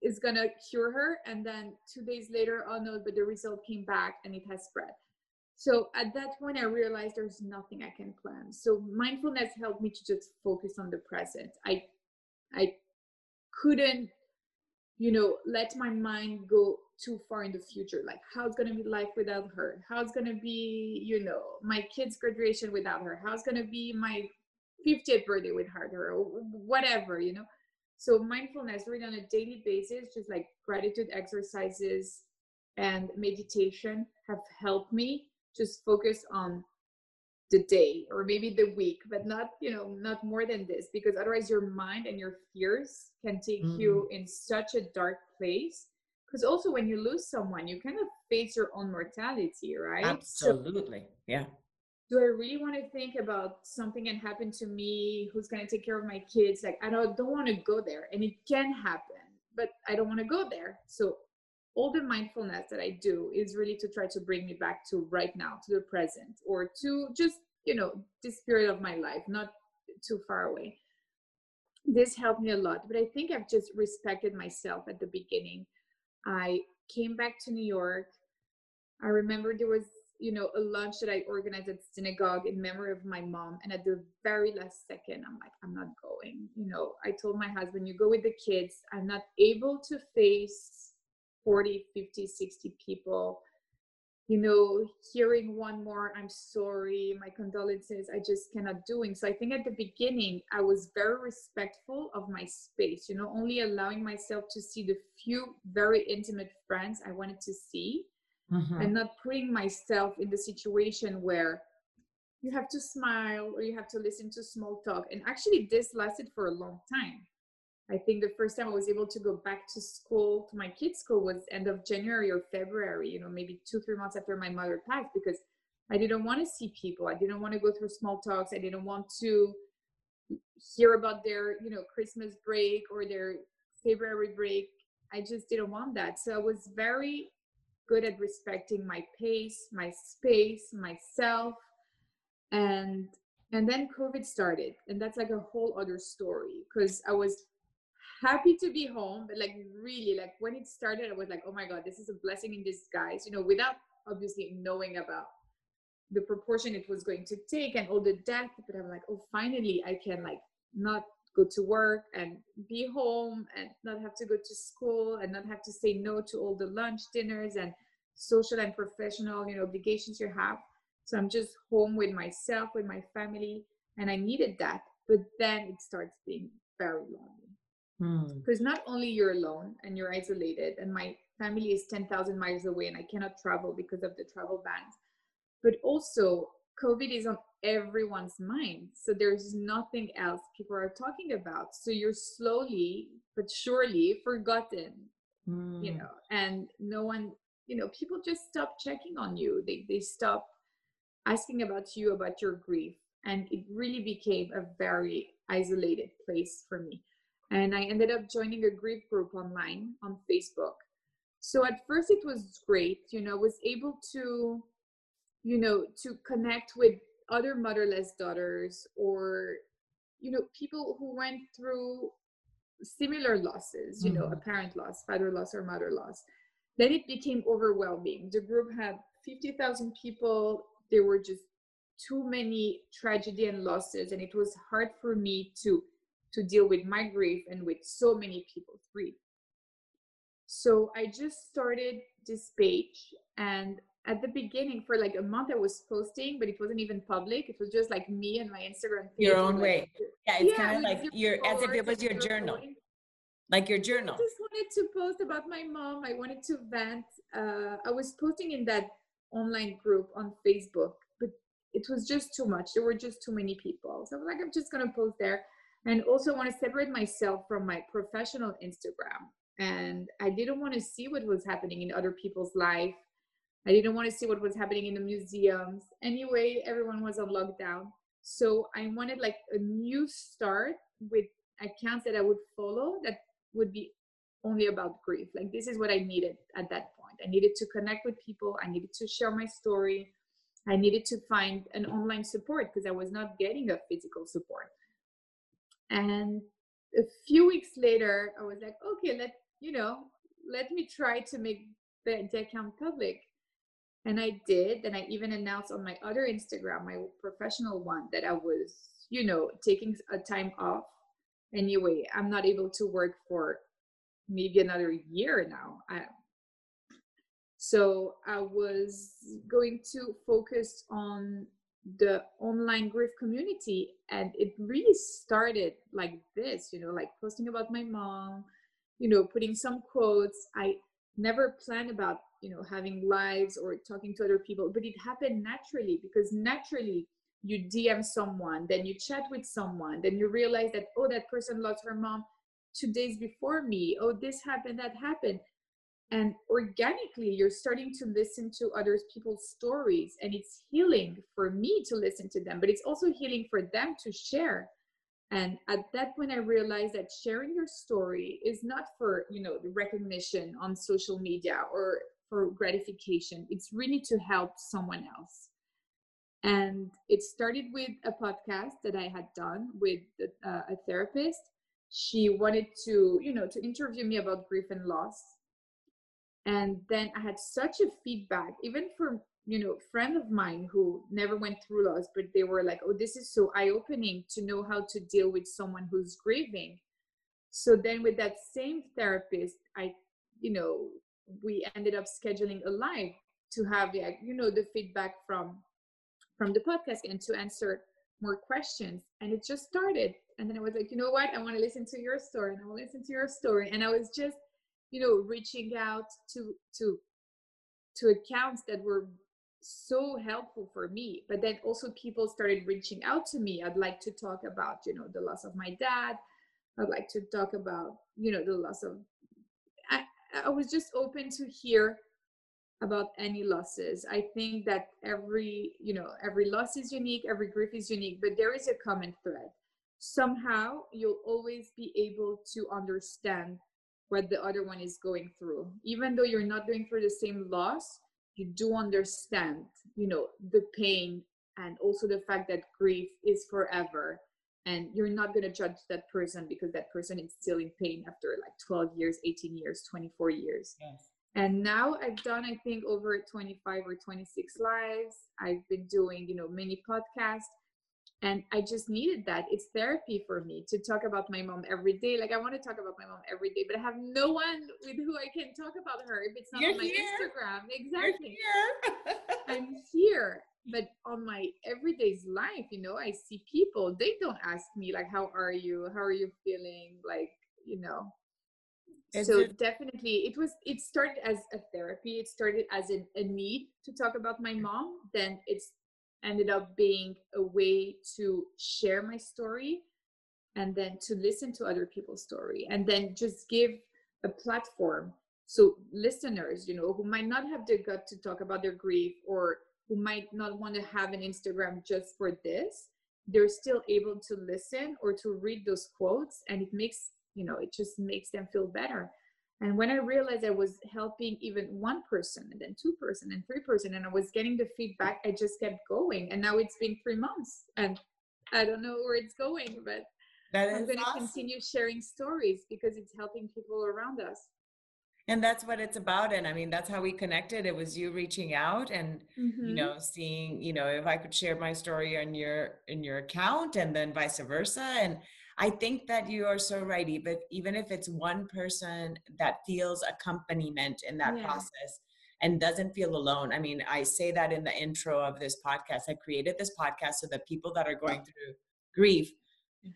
is gonna cure her, and then two days later, oh no, but the result came back and it has spread. So at that point, I realized there's nothing I can plan. So mindfulness helped me to just focus on the present. I, I couldn't, you know, let my mind go too far in the future like how's going to be life without her how's going to be you know my kids graduation without her how's going to be my 50th birthday without her or whatever you know so mindfulness really on a daily basis just like gratitude exercises and meditation have helped me just focus on the day or maybe the week but not you know not more than this because otherwise your mind and your fears can take mm. you in such a dark place. Because also when you lose someone you kind of face your own mortality right? Absolutely. So, yeah do i really want to think about something can happen to me? Who's going to take care of my kids? Like i don't, don't want to go there and it can happen but i don't want to go there. So all the mindfulness that i do is really to try to bring me back to right now to the present or to just you know this period of my life not too far away. This helped me a lot but i think i've just respected myself at the beginning. I came back to New York. I remember there was, you know, a lunch that I organized at synagogue in memory of my mom. And at the very last second, I'm like, I'm not going. You know, I told my husband, you go with the kids. I'm not able to face 40, 50, 60 people you know, hearing one more, I'm sorry, my condolences, I just cannot doing. So I think at the beginning, I was very respectful of my space, you know, only allowing myself to see the few very intimate friends I wanted to see mm-hmm. and not putting myself in the situation where you have to smile or you have to listen to small talk. And actually, this lasted for a long time. I think the first time I was able to go back to school, to my kids' school, was end of January or February, you know, maybe two, three months after my mother passed, because I didn't want to see people. I didn't want to go through small talks. I didn't want to hear about their, you know, Christmas break or their February break. I just didn't want that. So I was very good at respecting my pace, my space, myself. And and then COVID started. And that's like a whole other story because I was happy to be home, but like really, like when it started, I was like, oh my God, this is a blessing in disguise, you know, without obviously knowing about the proportion it was going to take and all the death. But I'm like, oh, finally, I can like not go to work and be home and not have to go to school and not have to say no to all the lunch dinners and social and professional, you know, obligations you have. So I'm just home with myself, with my family, and I needed that. But then it starts being very lonely because mm. not only you're alone and you're isolated and my family is 10,000 miles away and I cannot travel because of the travel bans but also covid is on everyone's mind. So there's nothing else people are talking about. So you're slowly but surely forgotten mm. you know and no one you know people just stop checking on you. They they stop asking about you about your grief. And it really became a very isolated place for me. And I ended up joining a grief group online on Facebook. So at first it was great, you know, I was able to, you know, to connect with other motherless daughters or, you know, people who went through similar losses, you mm-hmm. know, a parent loss, father loss, or mother loss. Then it became overwhelming. The group had 50,000 people. They were just too many tragedy and losses and it was hard for me to to deal with my grief and with so many people's grief so i just started this page and at the beginning for like a month i was posting but it wasn't even public. It was just like me and my instagram page your own like, way. yeah it's yeah, kind of like your as if it was your journal. like your journal. I just wanted to post about my mom. I wanted to vent. Uh, i was posting in that online group on facebook but it was just too much. There were just too many people. So i was like i'm just going to post there. And also want to separate myself from my professional instagram. And i didn't want to see what was happening in other people's life i didn't want to see what was happening in the museums. Anyway everyone was on lockdown. So i wanted like a new start with accounts that i would follow that would be only about grief. Like this is what i needed at that point. I needed to connect with people. I needed to share my story. I needed to find an online support because i was not getting a physical support. And a few weeks later i was like okay let you know let me try to make the, the account public and i did and i even announced on my other instagram my professional one that i was you know taking a time off. Anyway i'm not able to work for maybe another year now. I, so i was going to focus on the online grief community and it really started like this you know like posting about my mom you know putting some quotes. I never planned about you know having lives or talking to other people but it happened naturally because naturally you dm someone then you chat with someone then you realize that oh that person lost her mom two days before me. Oh this happened that happened. And organically you're starting to listen to other people's stories and it's healing for me to listen to them but it's also healing for them to share. And at that point i realized that sharing your story is not for you know the recognition on social media or for gratification. It's really to help someone else. And it started with a podcast that i had done with uh, a therapist. She wanted to you know to interview me about grief and loss. And then i had such a feedback even from you know friend of mine who never went through loss but they were like oh this is so eye-opening to know how to deal with someone who's grieving. So then with that same therapist i you know we ended up scheduling a live to have like you know the feedback from from the podcast and to answer more questions. And it just started. And then i was like you know what? I want to listen to your story and i want to listen to your story. And i was just you know reaching out to to to accounts that were so helpful for me. But then also people started reaching out to me. I'd like to talk about you know the loss of my dad. I'd like to talk about you know the loss of i was just open to hear about any losses. I think that every you know every loss is unique every grief is unique but there is a common thread. Somehow you'll always be able to understand what the other one is going through. Even though you're not going through the same loss you do understand you know the pain and also the fact that grief is forever and you're not going to judge that person because that person is still in pain after like 12 years 18 years 24 years. Yes. and now i've done i think over 25 or 26 lives. I've been doing you know many podcasts and i just needed that. It's therapy for me to talk about my mom every day. Like i want to talk about my mom every day but i have no one with who i can talk about her if it's not You're on my here. instagram. Exactly. here. i'm here but on my everyday's life you know i see people they don't ask me like how are you? How are you feeling? Like you know. Is so it- definitely it was it started as a therapy it started as a, a need to talk about my mm. mom then it's ended up being a way to share my story and then to listen to other people's story and then just give a platform. So listeners you know who might not have the gut to talk about their grief or who might not want to have an instagram just for this they're still able to listen or to read those quotes and it makes you know it just makes them feel better and when I realized I was helping even one person and then two person and three person and I was getting the feedback, I just kept going. And now it's been three months and I don't know where it's going, but I'm going to awesome. continue sharing stories because it's helping people around us. And that's what it's about and i mean that's how we connected it was you reaching out and mm-hmm. you know seeing you know if i could share my story on your in your account and then vice versa and i think that you are so right even even if it's one person that feels accompaniment in that yeah. process and doesn't feel alone i mean i say that in the intro of this podcast i created this podcast so that people that are going through grief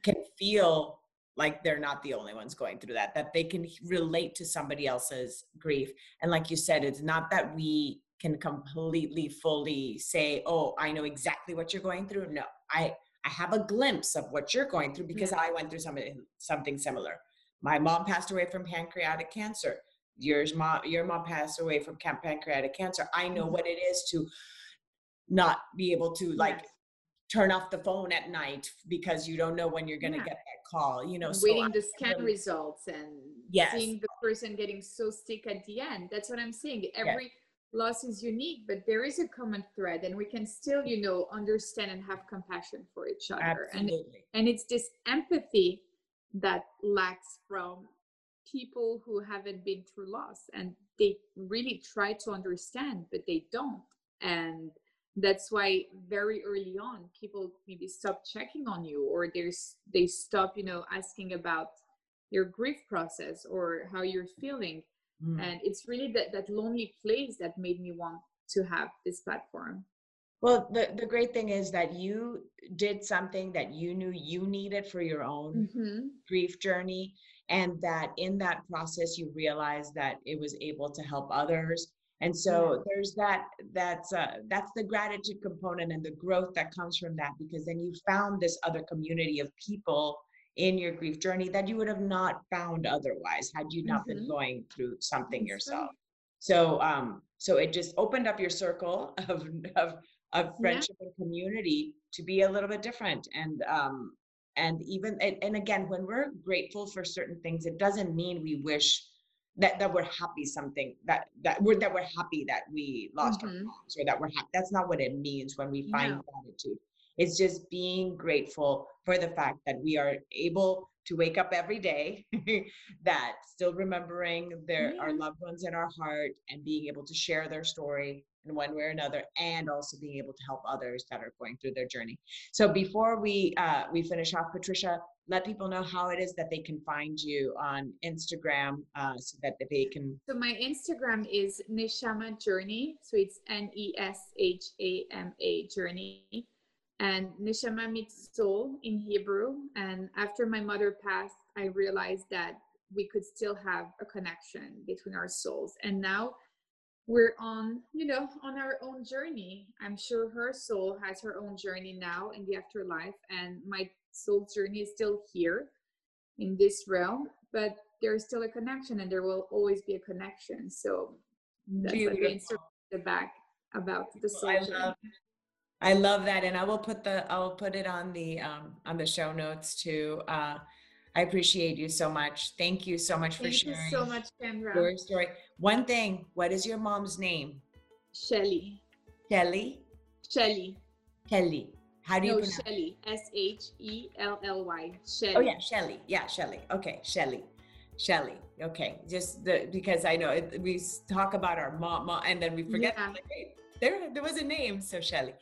can feel like they're not the only ones going through that that they can relate to somebody else's grief. And like you said it's not that we can completely fully say oh i know exactly what you're going through. No i i have a glimpse of what you're going through because i went through something something similar. My mom passed away from pancreatic cancer. Yours mom your mom passed away from pancreatic cancer. I know mm-hmm. what it is to not be able to like turn off the phone at night because you don't know when you're going to yeah. get that call you know waiting so the scan really, results and yes. seeing the person getting so sick at the end that's what i'm saying every yes. loss is unique but there is a common thread and we can still you know understand and have compassion for each other Absolutely. and and it's this empathy that lacks from people who haven't been through loss and they really try to understand but they don't and that's why very early on people maybe stop checking on you or there's they stop you know asking about your grief process or how you're feeling mm. and it's really that that lonely place that made me want to have this platform well the, the great thing is that you did something that you knew you needed for your own mm-hmm. grief journey and that in that process you realized that it was able to help others and so there's that that's uh, that's the gratitude component and the growth that comes from that because then you found this other community of people in your grief journey that you would have not found otherwise had you not mm-hmm. been going through something that's yourself right. so um so it just opened up your circle of of of friendship yeah. and community to be a little bit different and um and even and, and again when we're grateful for certain things it doesn't mean we wish that that we're happy something that that we're that we're happy that we lost mm-hmm. our moms or that we're happy that's not what it means when we find gratitude it's just being grateful for the fact that we are able to wake up every day that still remembering their yeah. our loved ones in our heart and being able to share their story in one way or another and also being able to help others that are going through their journey. So before we uh, we finish off patricia let people know how it is that they can find you on instagram uh, so that they can so my instagram is neshama journey so it's n-e-s-h-a-m-a journey. And neshama means soul in hebrew and after my mother passed i realized that we could still have a connection between our souls. And now we're on you know on our own journey. I'm sure her soul has her own journey now in the afterlife and my soul journey is still here in this realm but there's still a connection and there will always be a connection. So that's Beautiful. like the back about the soul I love, I love that and i will put the i'll put it on the um on the show notes too. Uh I appreciate you so much. Thank you so much Thank for sharing. Thank you so much, Kendra. Your story. One thing, what is your mom's name? Shelly. Kelly? Shelly. Kelly. How do you no, pronounce Shelly. S H E L L Y. Oh, Shelly. Oh yeah, Shelly. Yeah, Shelly. Okay, Shelly. Shelly. Okay, just the because I know it, we talk about our mom, mom and then we forget. Yeah. Like, hey, there, there was a name. So Shelly.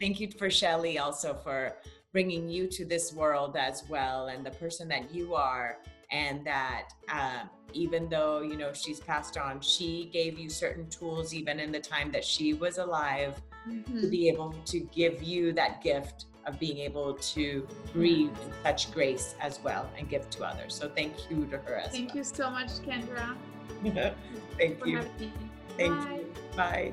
Thank you for Shelly also for bringing you to this world as well and the person that you are. And that uh, even though you know she's passed on she gave you certain tools even in the time that she was alive mm-hmm. to be able to give you that gift of being able to grieve in such grace as well and give to others. So thank you to her as thank well. you so much kendra. Thank you. thank Bye. you bye